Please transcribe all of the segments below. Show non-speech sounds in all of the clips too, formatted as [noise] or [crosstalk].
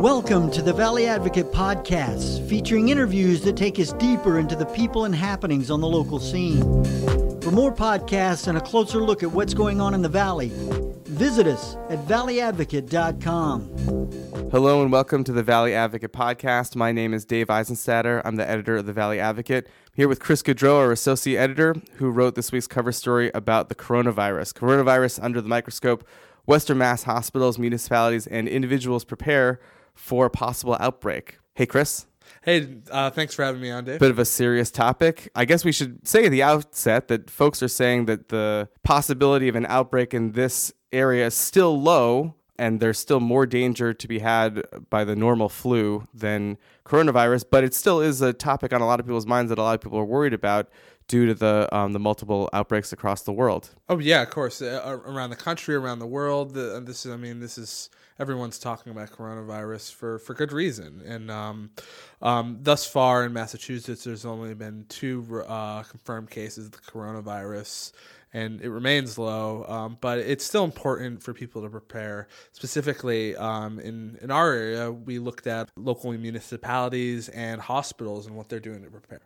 Welcome to the Valley Advocate Podcast, featuring interviews that take us deeper into the people and happenings on the local scene. For more podcasts and a closer look at what's going on in the Valley, visit us at valleyadvocate.com. Hello and welcome to the Valley Advocate podcast. My name is Dave Eisenstadter. I'm the editor of the Valley Advocate. I'm here with Chris Goudreau, our associate editor, who wrote this week's cover story about the coronavirus. Coronavirus under the microscope. Western Mass hospitals, municipalities, and individuals prepare for a possible outbreak. Hey, Chris. Hey, uh, thanks for having me on, Dave. Bit of a serious topic. I guess we should say at the outset that folks are saying that the possibility of an outbreak in this area is still low, and there's still more danger to be had by the normal flu than coronavirus. But it still is a topic on a lot of people's minds that a lot of people are worried about due to the um, the multiple outbreaks across the world. Oh yeah, of course, uh, around the country, around the world. The, this is, I mean, this is everyone's talking about coronavirus for, for good reason. And um, um, thus far in Massachusetts, there's only been two uh, confirmed cases of the coronavirus, and it remains low. Um, but it's still important for people to prepare. Specifically, um, in in our area, we looked at local municipalities and hospitals and what they're doing to prepare.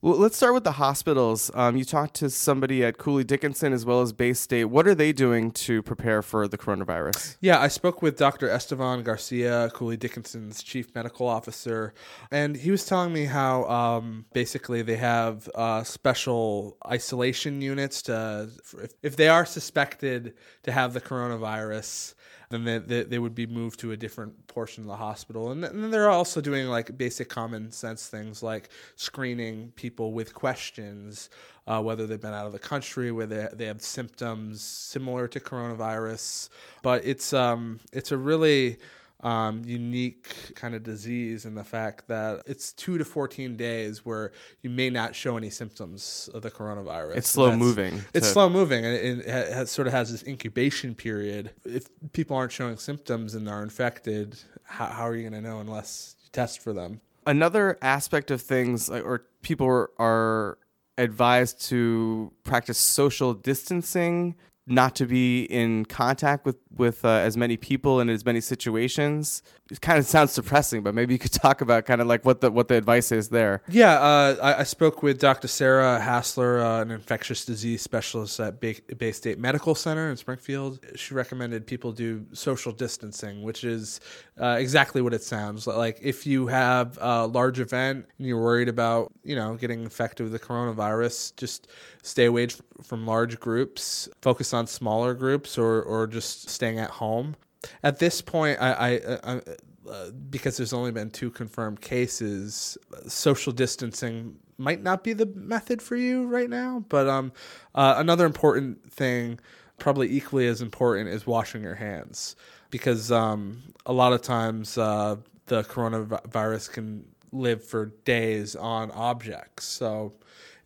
Well, let's start with the hospitals. Um, you talked to somebody at Cooley Dickinson as well as Baystate. What are they doing to prepare for the coronavirus? Yeah, I spoke with Dr. Estevan Garcia, Cooley Dickinson's chief medical officer, and he was telling me how um, basically they have uh, special isolation units to, if, if they are suspected to have the coronavirus, then they, they, they, would be moved to a different portion of the hospital. And, and then they're also doing like basic common sense things like screening people with questions, uh, whether they've been out of the country, whether they, they have symptoms similar to coronavirus. But it's um, it's a really um, unique kind of disease in the fact that it's two to 14 days where you may not show any symptoms of the coronavirus. It's slow moving. It's slow moving and it, has, sort of has this incubation period. If people aren't showing symptoms and they're infected, how, how are you going to know unless you test for them? Another aspect of things, or people are advised to practice social distancing not to be in contact with with uh, as many people in as many situations. It kind of sounds depressing, but maybe you could [laughs] talk about kind of like what the what the advice is there. Yeah, uh, I, I, spoke with Dr. Sarah Haessler, uh, an infectious disease specialist at Bay, Bay, State Medical Center in Springfield. She recommended people do social distancing, which is uh, exactly what it sounds like. If you have a large event and you're worried about you know getting infected with the coronavirus, just stay away from large groups. Focus on smaller groups, or or just staying at home. At this point, I, I, I uh, because there's only been two confirmed cases, social distancing might not be the method for you right now. But um, uh, another important thing, probably equally as important, is washing your hands because um, a lot of times uh, the coronavirus can live for days on objects. So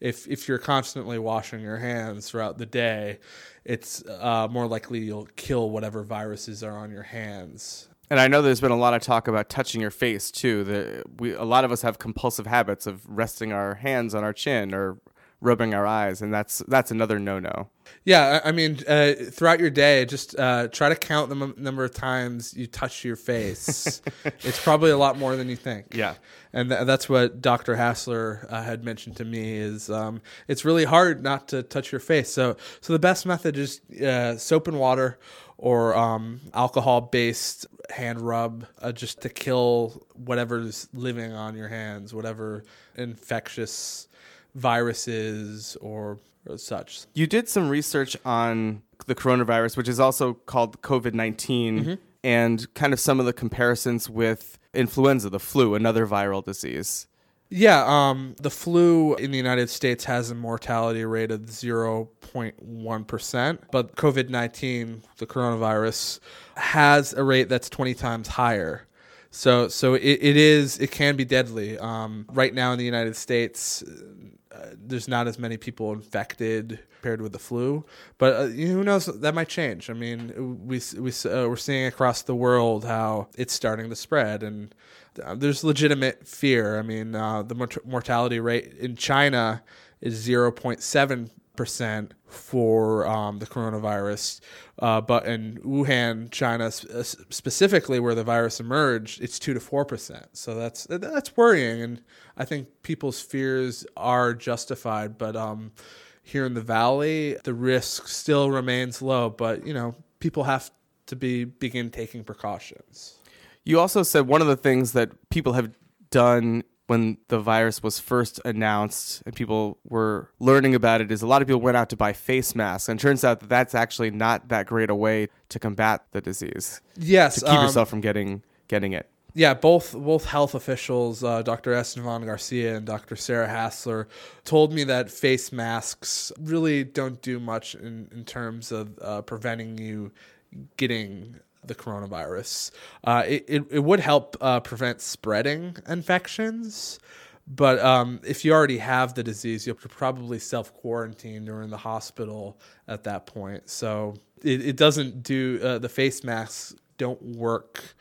if if you're constantly washing your hands throughout the day, it's uh, more likely you'll kill whatever viruses are on your hands. And I know there's been a lot of talk about touching your face too. The, we, a lot of us have compulsive habits of resting our hands on our chin or rubbing our eyes, and that's that's another no-no. Yeah, I mean, uh, throughout your day, just uh, try to count the m- number of times you touch your face. [laughs] it's probably a lot more than you think. Yeah, and th- that's what Dr. Haessler uh, had mentioned to me. Is um, it's really hard not to touch your face. So, so the best method is uh, soap and water or um, alcohol-based hand rub, uh, just to kill whatever's living on your hands, whatever infectious viruses or, or such. You did some research on the coronavirus, which is also called COVID 19, mm-hmm. and kind of some of the comparisons with influenza, the flu, another viral disease. Yeah, um, the flu in the United States has a mortality rate of 0.1%, but COVID 19, the coronavirus, has a rate that's 20 times higher. So, so it, it is, it can be deadly. Um, right now in the United States, there's not as many people infected compared with the flu, but uh, who knows? That might change. I mean, we we uh, we're seeing across the world how it's starting to spread, and uh, there's legitimate fear. I mean, uh, the mort- mortality rate in China is 0.7 percent for um, the coronavirus, uh, but in Wuhan, China uh, specifically, where the virus emerged, it's two to four percent. So that's that's worrying, and I think people's fears are justified. But um, here in the valley, the risk still remains low. But you know, people have to be begin taking precautions. You also said one of the things that people have done when the virus was first announced and people were learning about it is a lot of people went out to buy face masks and turns out that that's actually not that great a way to combat the disease yes to keep um, yourself from getting getting it yeah, both both health officials, uh, Dr. Estevan Garcia and Dr. Sarah Haessler, told me that face masks really don't do much in, in terms of uh, preventing you getting the coronavirus. Uh, it, it, it, would help uh, prevent spreading infections. But um, if you already have the disease, you'll probably self quarantine or in the hospital at that point. So it, it doesn't do, uh, the face masks don't work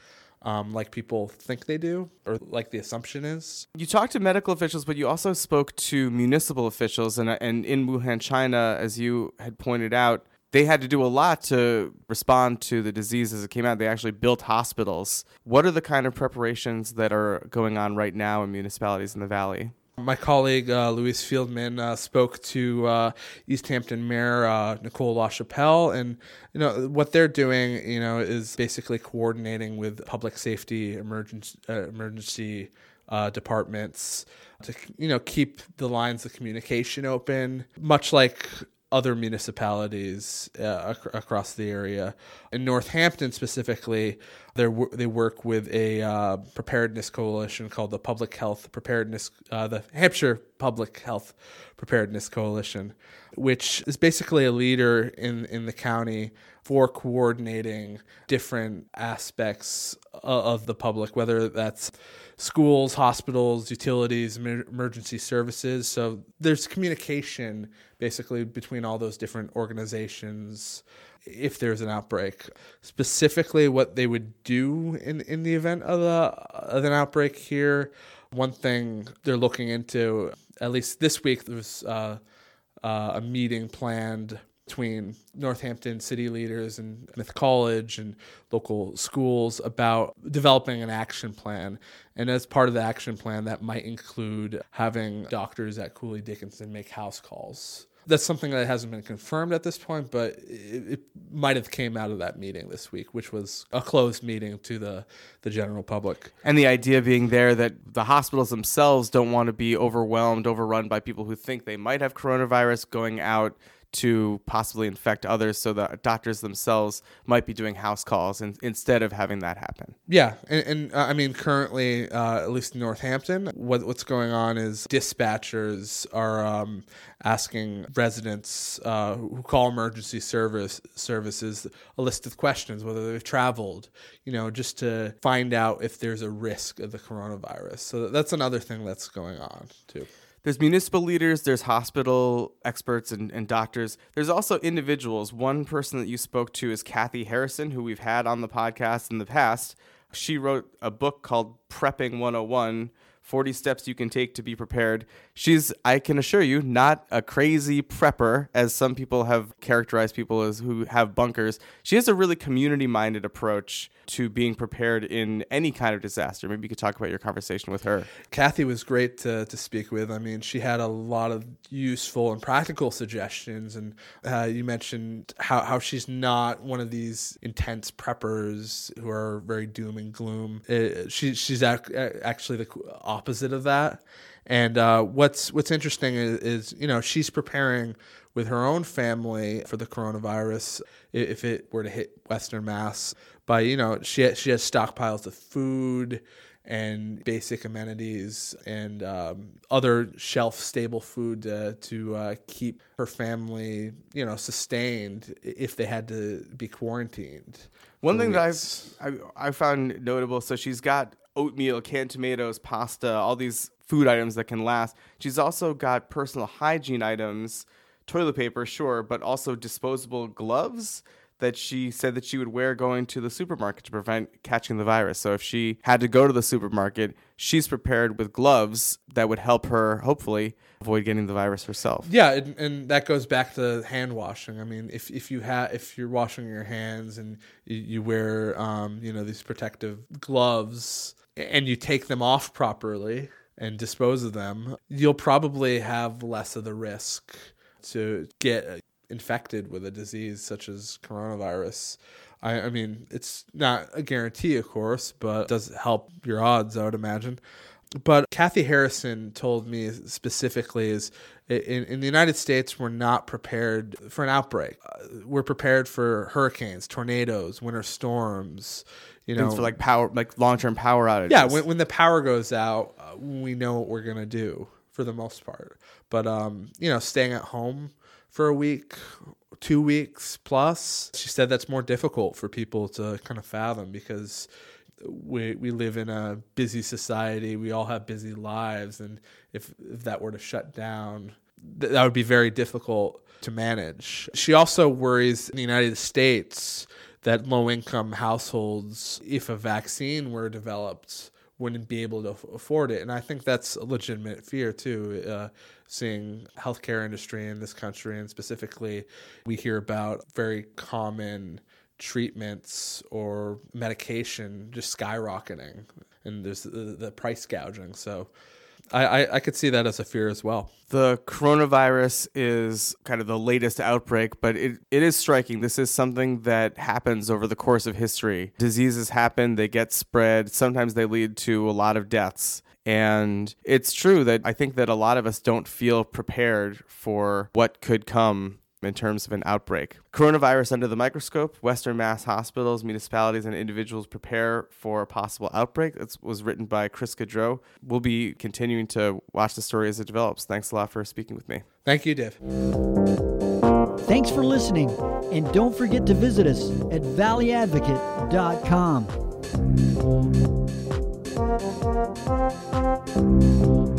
um, like people think they do or like the assumption is. You talked to medical officials, but you also spoke to municipal officials. And, and in Wuhan, China, as you had pointed out, they had to do a lot to respond to the disease as it came out. They actually built hospitals. What are the kind of preparations that are going on right now in municipalities in the valley? My colleague uh, Fieldman uh, spoke to uh, Easthampton Mayor uh, Nicole LaChapelle, and you know what they're doing. You know is basically coordinating with public safety emergency uh, emergency uh, departments to you know keep the lines of communication open, much like other municipalities uh, ac- across the area. In Northampton specifically, they they work with a uh, preparedness coalition called the Public Health Preparedness, uh, the Hampshire Public Health Preparedness Coalition, which is basically a leader in in the county for coordinating different aspects of the public, whether that's schools, hospitals, utilities, emergency services. So there's communication basically between all those different organizations if there's an outbreak. Specifically, what they would do in, in the event of, a, of an outbreak here, one thing they're looking into, at least this week, there was uh, uh, a meeting planned between Northampton city leaders and Smith College and local schools about developing an action plan. And as part of the action plan, that might include having doctors at Cooley Dickinson make house calls. That's something that hasn't been confirmed at this point, but it, it might have came out of that meeting this week, which was a closed meeting to the, the general public. And the idea being there that the hospitals themselves don't want to be overwhelmed, overrun by people who think they might have coronavirus going out to possibly infect others so that doctors themselves might be doing house calls in, instead of having that happen. Yeah and, and uh, i mean currently uh, at least in northampton what, what's going on is dispatchers are um, asking residents uh, who call emergency service services a list of questions whether they've traveled you know just to find out if there's a risk of the coronavirus. So that's another thing that's going on too there's municipal leaders, there's hospital experts and, and doctors. There's also individuals. One person that you spoke to is Kathy Harrison, who we've had on the podcast in the past. She wrote a book called Prepping 101 40 steps you can take to be prepared. She's, I can assure you, not a crazy prepper, as some people have characterized people as who have bunkers. She has a really community minded approach to being prepared in any kind of disaster. Maybe you could talk about your conversation with her. Kathy was great to, to speak with. I mean, she had a lot of useful and practical suggestions. And uh, you mentioned how, how she's not one of these intense preppers who are very doom and gloom. Uh, she, she's ac- actually the opposite of that. And uh, what's what's interesting is, is, you know she's preparing with her own family for the coronavirus if it were to hit Western Mass. By you know she she has stockpiles of food and basic amenities and um, other shelf stable food uh, to uh, keep her family you know sustained if they had to be quarantined. One thing weeks. that I've I, I found notable, so she's got oatmeal, canned tomatoes, pasta, all these food items that can last. She's also got personal hygiene items, toilet paper, sure, but also disposable gloves that she said that she would wear going to the supermarket to prevent catching the virus. So if she had to go to the supermarket, she's prepared with gloves that would help her hopefully avoid getting the virus herself. Yeah, and, and that goes back to hand washing. I mean, if if you have if you're washing your hands and you, you wear um, you know these protective gloves and you take them off properly and dispose of them, you'll probably have less of the risk to get infected with a disease such as coronavirus. I, I mean, it's not a guarantee, of course, but it does help your odds, I would imagine. But Kathy Harrison told me specifically is in, in the United States, we're not prepared for an outbreak. Uh, we're prepared for hurricanes, tornadoes, winter storms, you know, for like power, like long term power outages. yeah, when, when the power goes out, uh, we know what we're gonna do for the most part. But um, you know, staying at home for a week, two weeks plus, she said that's more difficult for people to kind of fathom because we we live in a busy society. We all have busy lives, and if if that were to shut down, th- that would be very difficult to manage. She also worries in the United States that low income households, if a vaccine were developed, wouldn't be able to afford it. And I think that's a legitimate fear too. Uh, seeing healthcare industry in this country, and specifically, we hear about very common treatments or medication just skyrocketing, and there's the, the price gouging. So. I, I, I could see that as a fear as well. The coronavirus is kind of the latest outbreak, but it, it is striking. This is something that happens over the course of history. Diseases happen, they get spread, sometimes they lead to a lot of deaths. And it's true that I think that a lot of us don't feel prepared for what could come in terms of an outbreak. Coronavirus under the microscope, Western Mass hospitals, municipalities, and individuals prepare for a possible outbreak. It was written by Chris Goudreau. We'll be continuing to watch the story as it develops. Thanks a lot for speaking with me. Thank you, Dave. Thanks for listening, and don't forget to visit us at valleyadvocate.com.